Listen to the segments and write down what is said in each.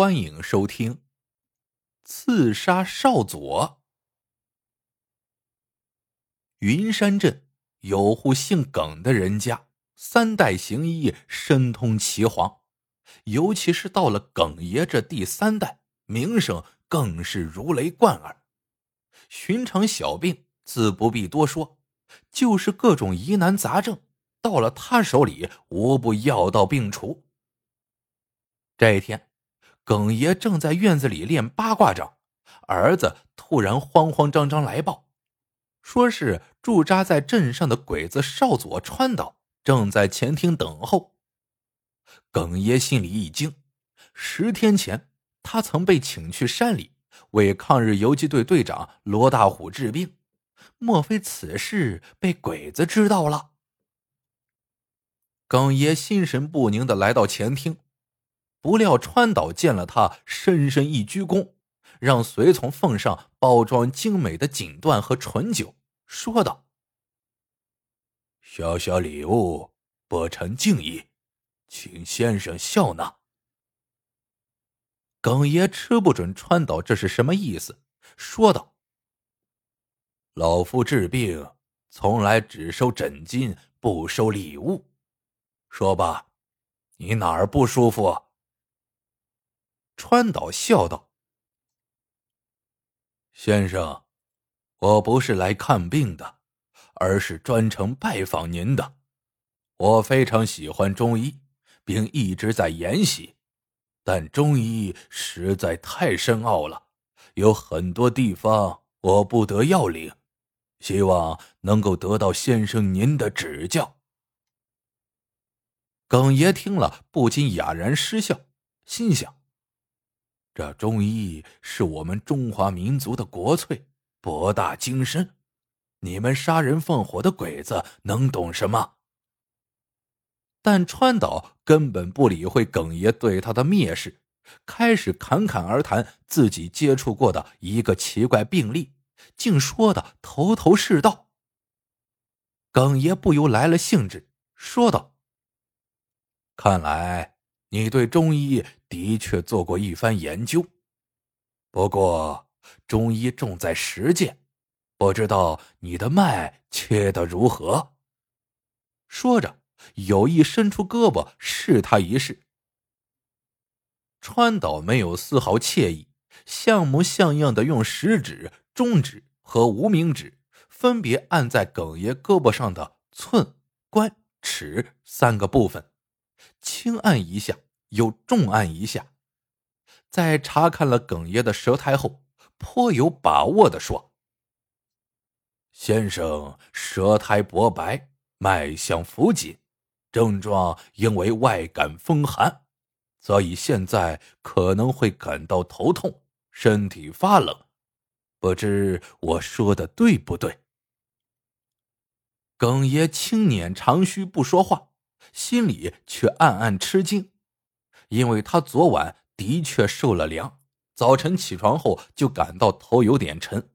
欢迎收听《刺杀少佐》。云山镇有户姓耿的人家，三代行医，深通岐黄，尤其是到了耿爷这第三代，名声更是如雷贯耳。寻常小病自不必多说，就是各种疑难杂症，到了他手里，无不药到病除。这一天。耿爷正在院子里练八卦掌，儿子突然慌慌张张来报，说是驻扎在镇上的鬼子少佐川岛正在前厅等候。耿爷心里一惊，十天前他曾被请去山里为抗日游击队队长罗大虎治病，莫非此事被鬼子知道了？耿爷心神不宁的来到前厅。不料川岛见了他，深深一鞠躬，让随从奉上包装精美的锦缎和醇酒，说道：“小小礼物，不成敬意，请先生笑纳。”耿爷吃不准川岛这是什么意思，说道：“老夫治病从来只收诊金，不收礼物。说吧，你哪儿不舒服？”川岛笑道：“先生，我不是来看病的，而是专程拜访您的。我非常喜欢中医，并一直在研习，但中医实在太深奥了，有很多地方我不得要领，希望能够得到先生您的指教。”耿爷听了，不禁哑然失笑，心想。这中医是我们中华民族的国粹，博大精深。你们杀人放火的鬼子能懂什么？但川岛根本不理会耿爷对他的蔑视，开始侃侃而谈自己接触过的一个奇怪病例，竟说的头头是道。耿爷不由来了兴致，说道：“看来你对中医……”的确做过一番研究，不过中医重在实践，不知道你的脉切的如何。说着，有意伸出胳膊试他一试。川岛没有丝毫惬意，像模像样的用食指、中指和无名指分别按在耿爷胳膊上的寸、关、尺三个部分，轻按一下。又重按一下，在查看了耿爷的舌苔后，颇有把握的说：“先生舌苔薄白，脉象浮紧，症状应为外感风寒，所以现在可能会感到头痛，身体发冷。不知我说的对不对？”耿爷轻捻长须，不说话，心里却暗暗吃惊。因为他昨晚的确受了凉，早晨起床后就感到头有点沉。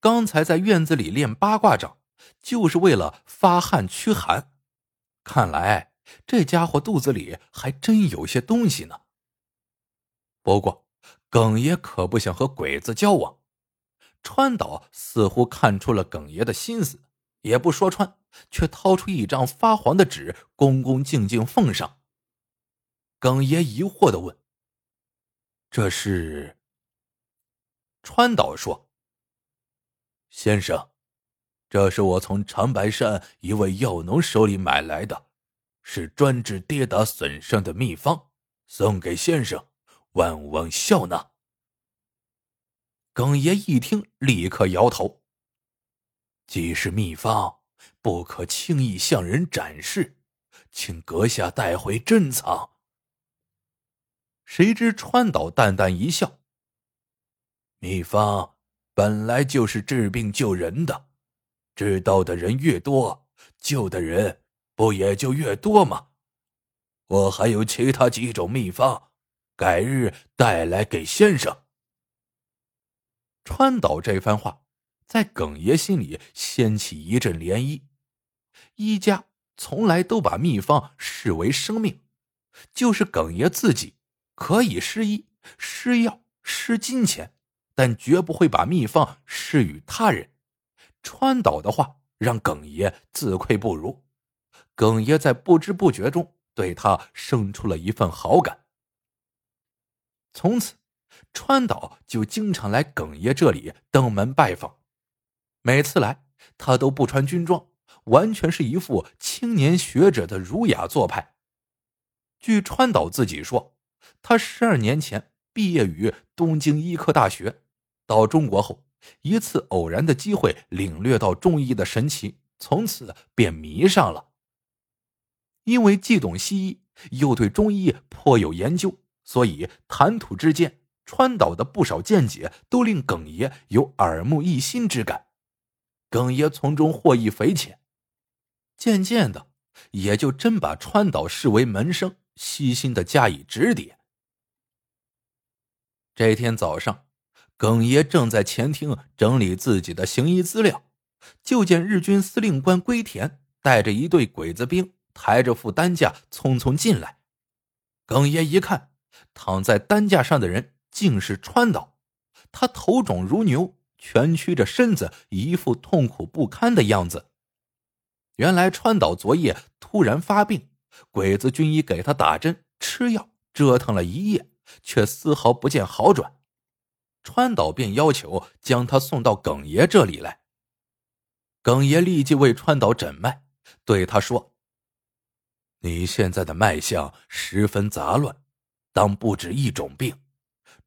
刚才在院子里练八卦掌，就是为了发汗驱寒。看来这家伙肚子里还真有些东西呢。不过，耿爷可不想和鬼子交往。川岛似乎看出了耿爷的心思，也不说穿，却掏出一张发黄的纸，恭恭敬敬奉上。耿爷疑惑的问：“这是？”川岛说：“先生，这是我从长白山一位药农手里买来的，是专治跌打损伤的秘方，送给先生，万望笑纳。”耿爷一听，立刻摇头：“既是秘方，不可轻易向人展示，请阁下带回珍藏。”谁知川岛淡淡一笑：“秘方本来就是治病救人的，知道的人越多，救的人不也就越多吗？我还有其他几种秘方，改日带来给先生。”川岛这番话在耿爷心里掀起一阵涟漪。一家从来都把秘方视为生命，就是耿爷自己。可以施医，施药施金钱，但绝不会把秘方施与他人。川岛的话让耿爷自愧不如，耿爷在不知不觉中对他生出了一份好感。从此，川岛就经常来耿爷这里登门拜访。每次来，他都不穿军装，完全是一副青年学者的儒雅做派。据川岛自己说，他十二年前毕业于东京医科大学，到中国后，一次偶然的机会领略到中医的神奇，从此便迷上了。因为既懂西医，又对中医颇有研究，所以谈吐之间，川岛的不少见解都令耿爷有耳目一新之感。耿爷从中获益匪浅，渐渐的，也就真把川岛视为门生，悉心的加以指点。这天早上，耿爷正在前厅整理自己的行医资料，就见日军司令官龟田带着一队鬼子兵，抬着副担架匆匆进来。耿爷一看，躺在担架上的人竟是川岛，他头肿如牛。蜷曲着身子，一副痛苦不堪的样子。原来川岛昨夜突然发病，鬼子军医给他打针吃药，折腾了一夜，却丝毫不见好转。川岛便要求将他送到耿爷这里来。耿爷立即为川岛诊脉，对他说：“你现在的脉象十分杂乱，当不止一种病，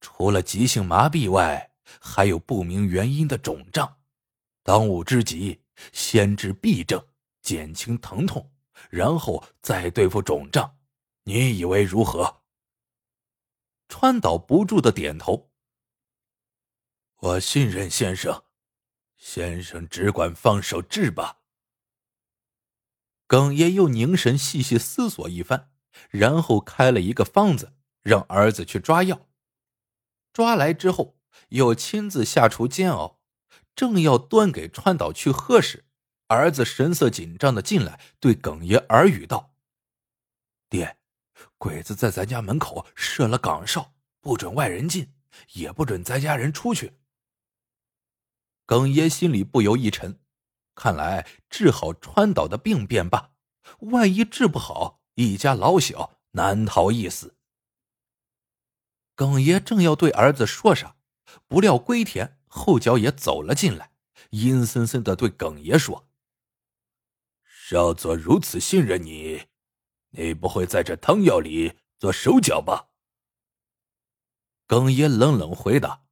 除了急性麻痹外。”还有不明原因的肿胀，当务之急先治痹症，减轻疼痛，然后再对付肿胀。你以为如何？川岛不住的点头。我信任先生，先生只管放手治吧。耿爷又凝神细细思索一番，然后开了一个方子，让儿子去抓药。抓来之后。又亲自下厨煎熬，正要端给川岛去喝时，儿子神色紧张的进来，对耿爷耳语道：“爹，鬼子在咱家门口设了岗哨，不准外人进，也不准咱家人出去。”耿爷心里不由一沉，看来治好川岛的病便罢，万一治不好，一家老小难逃一死。耿爷正要对儿子说啥。不料龟田后脚也走了进来，阴森森的对耿爷说：“少佐如此信任你，你不会在这汤药里做手脚吧？”耿爷冷冷回答：“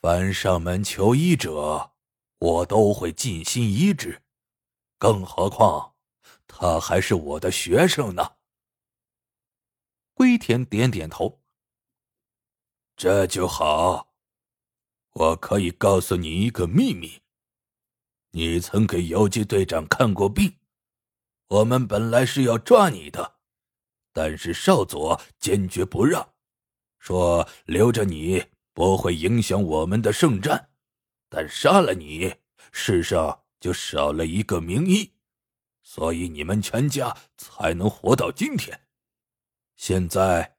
凡上门求医者，我都会尽心医治，更何况他还是我的学生呢。”龟田点点头。这就好，我可以告诉你一个秘密。你曾给游击队长看过病，我们本来是要抓你的，但是少佐坚决不让，说留着你不会影响我们的圣战，但杀了你，世上就少了一个名医，所以你们全家才能活到今天。现在。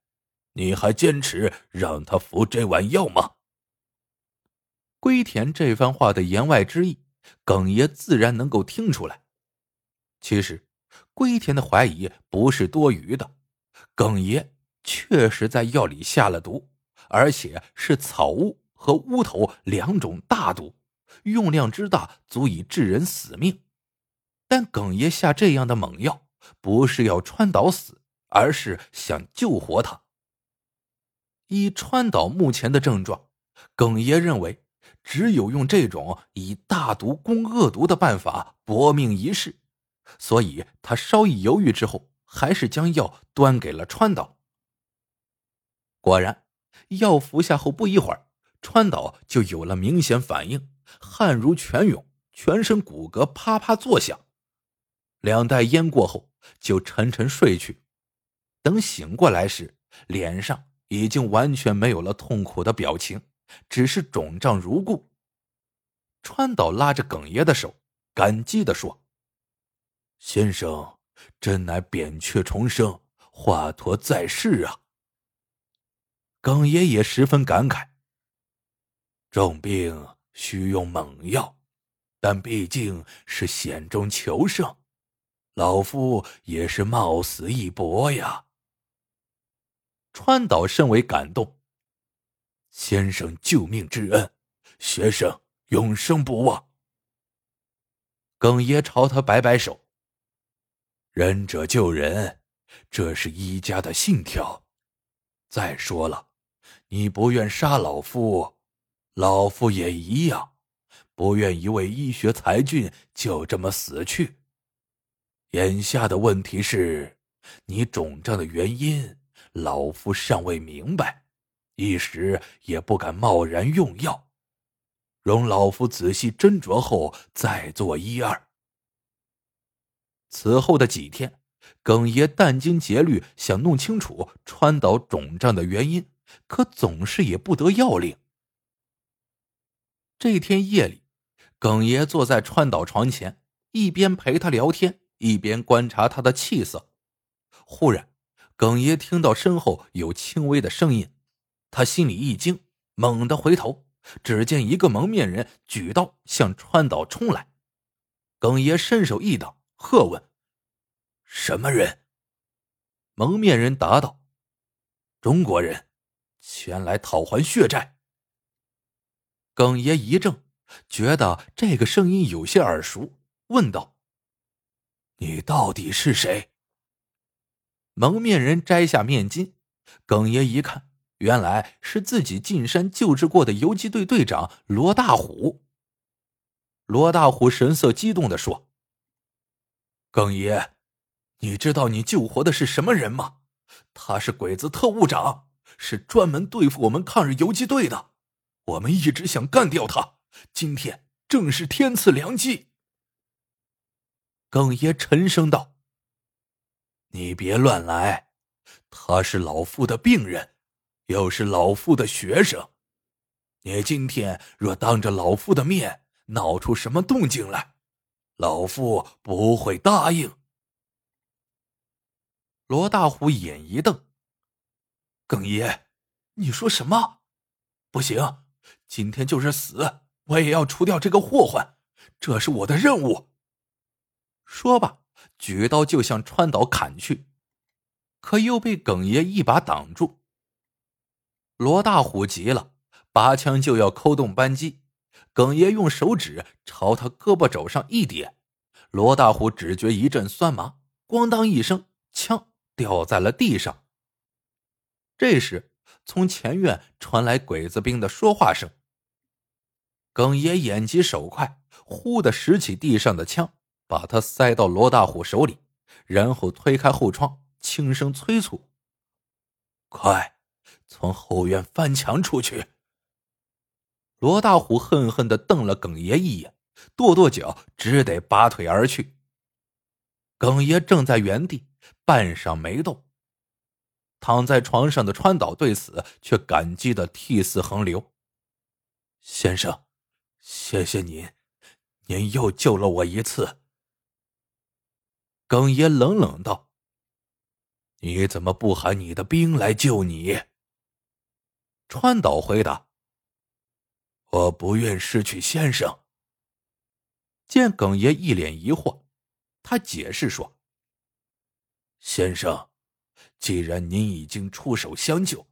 你还坚持让他服这碗药吗？龟田这番话的言外之意，耿爷自然能够听出来。其实，龟田的怀疑不是多余的，耿爷确实在药里下了毒，而且是草乌和乌头两种大毒，用量之大足以致人死命。但耿爷下这样的猛药，不是要川岛死，而是想救活他。以川岛目前的症状，耿爷认为只有用这种以大毒攻恶毒的办法搏命一试，所以他稍一犹豫之后，还是将药端给了川岛。果然，药服下后不一会儿，川岛就有了明显反应，汗如泉涌，全身骨骼啪啪作响。两袋烟过后，就沉沉睡去。等醒过来时，脸上。已经完全没有了痛苦的表情，只是肿胀如故。川岛拉着耿爷的手，感激的说：“先生，真乃扁鹊重生，华佗在世啊！”耿爷也十分感慨。重病需用猛药，但毕竟是险中求胜，老夫也是冒死一搏呀。川岛甚为感动，先生救命之恩，学生永生不忘。耿爷朝他摆摆手：“仁者救人，这是一家的信条。再说了，你不愿杀老夫。”老夫也一样，不愿一位医学才俊就这么死去。眼下的问题是，你肿胀的原因，老夫尚未明白，一时也不敢贸然用药，容老夫仔细斟酌后再做一二。此后的几天，耿爷殚精竭虑想弄清楚川岛肿胀的原因，可总是也不得要领。这天夜里，耿爷坐在川岛床前，一边陪他聊天，一边观察他的气色。忽然，耿爷听到身后有轻微的声音，他心里一惊，猛地回头，只见一个蒙面人举刀向川岛冲来。耿爷伸手一挡，喝问：“什么人？”蒙面人答道：“中国人，前来讨还血债。”耿爷一怔，觉得这个声音有些耳熟，问道：“你到底是谁？”蒙面人摘下面巾，耿爷一看，原来是自己进山救治过的游击队队长罗大虎。罗大虎神色激动的说：“耿爷，你知道你救活的是什么人吗？他是鬼子特务长，是专门对付我们抗日游击队的。”我们一直想干掉他，今天正是天赐良机。耿爷沉声道：“你别乱来，他是老夫的病人，又是老夫的学生。你今天若当着老夫的面闹出什么动静来，老夫不会答应。”罗大虎眼一瞪：“耿爷，你说什么？不行！”今天就是死，我也要除掉这个祸患，这是我的任务。说吧，举刀就向川岛砍去，可又被耿爷一把挡住。罗大虎急了，拔枪就要扣动扳机，耿爷用手指朝他胳膊肘上一点，罗大虎只觉一阵酸麻，咣当一声，枪掉在了地上。这时，从前院传来鬼子兵的说话声。耿爷眼疾手快，忽的拾起地上的枪，把它塞到罗大虎手里，然后推开后窗，轻声催促：“快，从后院翻墙出去！”罗大虎恨恨的瞪了耿爷一眼，跺跺脚，只得拔腿而去。耿爷正在原地，半晌没动。躺在床上的川岛对此却感激的涕泗横流：“先生。”谢谢您，您又救了我一次。耿爷冷冷道：“你怎么不喊你的兵来救你？”川岛回答：“我不愿失去先生。”见耿爷一脸疑惑，他解释说：“先生，既然您已经出手相救，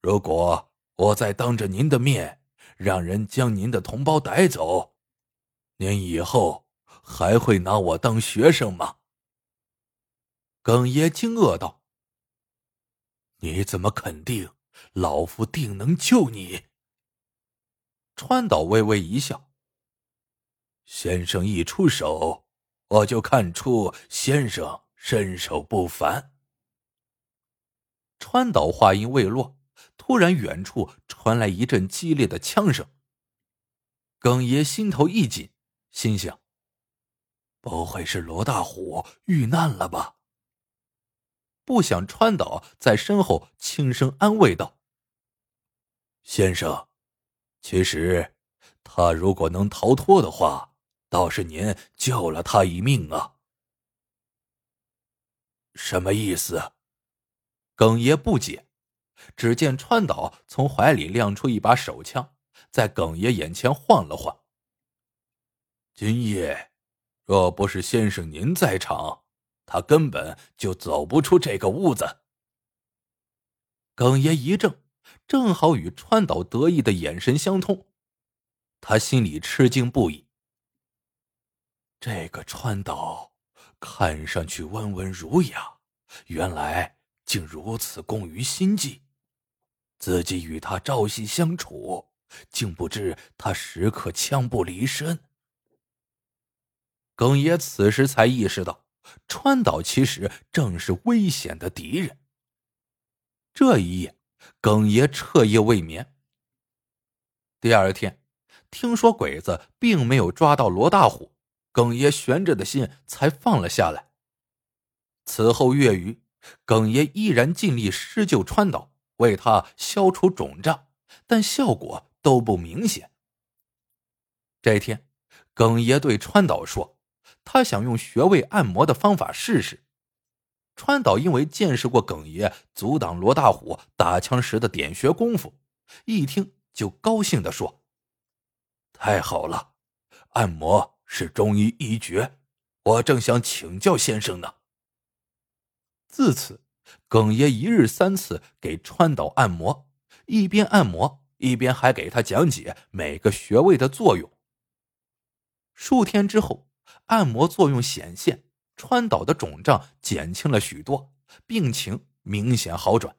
如果我再当着您的面……”让人将您的同胞逮走，您以后还会拿我当学生吗？耿爷惊愕道：“你怎么肯定老夫定能救你？”川岛微微一笑：“先生一出手，我就看出先生身手不凡。”川岛话音未落。突然，远处传来一阵激烈的枪声。耿爷心头一紧，心想：“不会是罗大虎遇难了吧？”不想川岛在身后轻声安慰道：“先生，其实他如果能逃脱的话，倒是您救了他一命啊。”什么意思？耿爷不解。只见川岛从怀里亮出一把手枪，在耿爷眼前晃了晃。今夜，若不是先生您在场，他根本就走不出这个屋子。耿爷一怔，正好与川岛得意的眼神相通，他心里吃惊不已。这个川岛看上去温文儒雅，原来竟如此工于心计。自己与他朝夕相处，竟不知他时刻枪不离身。耿爷此时才意识到，川岛其实正是危险的敌人。这一夜，耿爷彻夜未眠。第二天，听说鬼子并没有抓到罗大虎，耿爷悬着的心才放了下来。此后月余，耿爷依然尽力施救川岛。为他消除肿胀，但效果都不明显。这天，耿爷对川岛说：“他想用穴位按摩的方法试试。”川岛因为见识过耿爷阻挡罗大虎打枪时的点穴功夫，一听就高兴的说：“太好了，按摩是中医一绝，我正想请教先生呢。”自此。耿爷一日三次给川岛按摩，一边按摩一边还给他讲解每个穴位的作用。数天之后，按摩作用显现，川岛的肿胀减轻了许多，病情明显好转。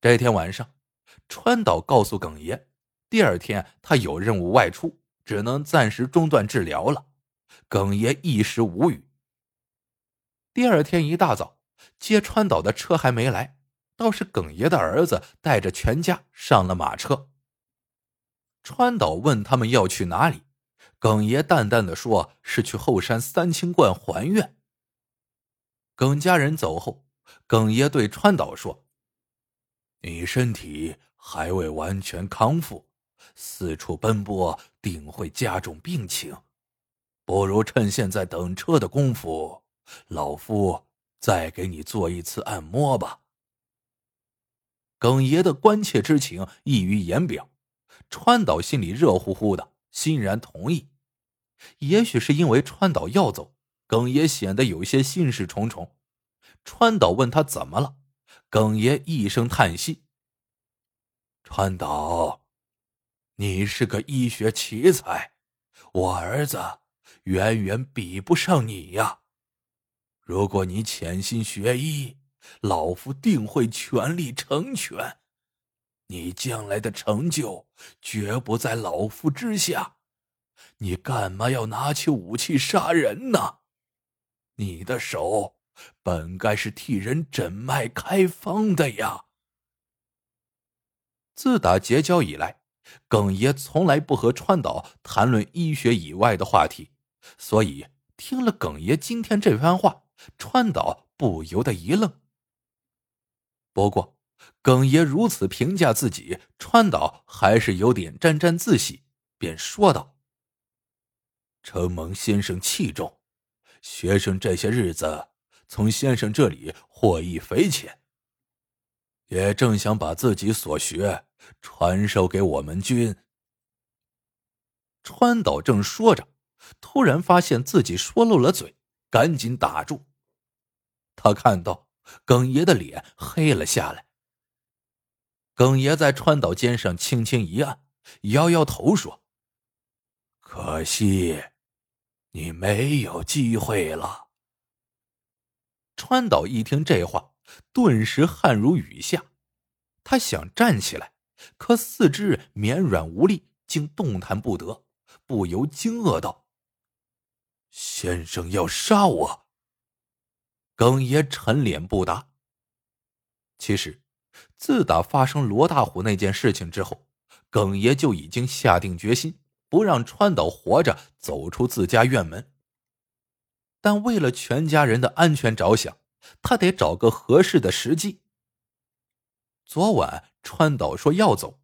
这天晚上，川岛告诉耿爷，第二天他有任务外出，只能暂时中断治疗了。耿爷一时无语。第二天一大早。接川岛的车还没来，倒是耿爷的儿子带着全家上了马车。川岛问他们要去哪里，耿爷淡淡的说是去后山三清观还愿。耿家人走后，耿爷对川岛说：“你身体还未完全康复，四处奔波定会加重病情，不如趁现在等车的功夫，老夫。”再给你做一次按摩吧。耿爷的关切之情溢于言表，川岛心里热乎乎的，欣然同意。也许是因为川岛要走，耿爷显得有些心事重重。川岛问他怎么了，耿爷一声叹息：“川岛，你是个医学奇才，我儿子远远比不上你呀。”如果你潜心学医，老夫定会全力成全。你将来的成就绝不在老夫之下。你干嘛要拿起武器杀人呢？你的手本该是替人诊脉开方的呀。自打结交以来，耿爷从来不和川岛谈论医学以外的话题，所以听了耿爷今天这番话。川岛不由得一愣。不过，耿爷如此评价自己，川岛还是有点沾沾自喜，便说道：“承蒙先生器重，学生这些日子从先生这里获益匪浅，也正想把自己所学传授给我们军。”川岛正说着，突然发现自己说漏了嘴，赶紧打住。他看到耿爷的脸黑了下来。耿爷在川岛肩上轻轻一按，摇摇头说：“可惜，你没有机会了。”川岛一听这话，顿时汗如雨下。他想站起来，可四肢绵软无力，竟动弹不得，不由惊愕道：“先生要杀我？”耿爷沉脸不答。其实，自打发生罗大虎那件事情之后，耿爷就已经下定决心不让川岛活着走出自家院门。但为了全家人的安全着想，他得找个合适的时机。昨晚川岛说要走，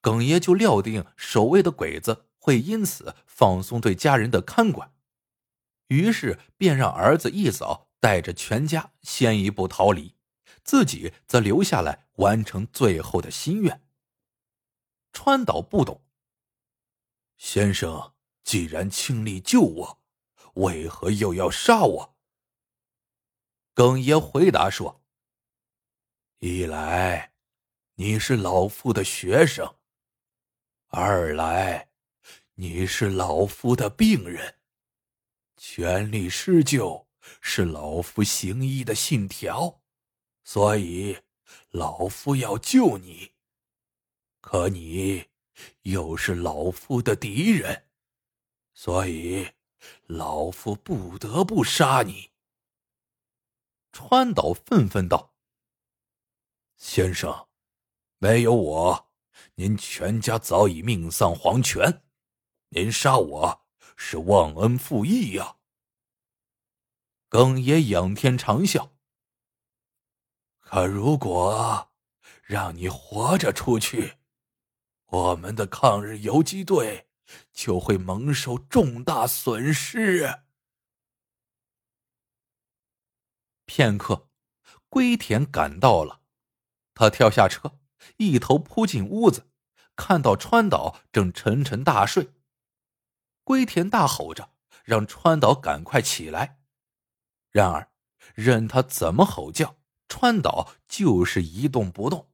耿爷就料定守卫的鬼子会因此放松对家人的看管，于是便让儿子一早。带着全家先一步逃离，自己则留下来完成最后的心愿。川岛不懂，先生既然倾力救我，为何又要杀我？耿爷回答说：“一来，你是老夫的学生；二来，你是老夫的病人。全力施救是老夫行医的信条，所以老夫要救你。可你又是老夫的敌人，所以老夫不得不杀你。”川岛愤愤道：“先生，没有我，您全家早已命丧黄泉。您杀我是忘恩负义呀！”耿爷仰天长啸。可如果让你活着出去，我们的抗日游击队就会蒙受重大损失。片刻，龟田赶到了，他跳下车，一头扑进屋子，看到川岛正沉沉大睡。龟田大吼着，让川岛赶快起来。然而，任他怎么吼叫，川岛就是一动不动。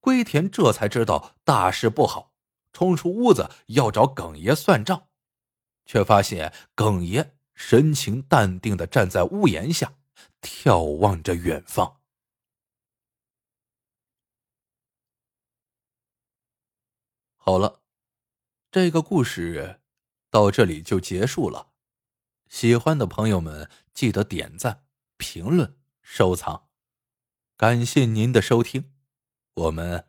龟田这才知道大事不好，冲出屋子要找耿爷算账，却发现耿爷神情淡定的站在屋檐下。眺望着远方。好了，这个故事到这里就结束了。喜欢的朋友们记得点赞、评论、收藏，感谢您的收听，我们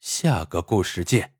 下个故事见。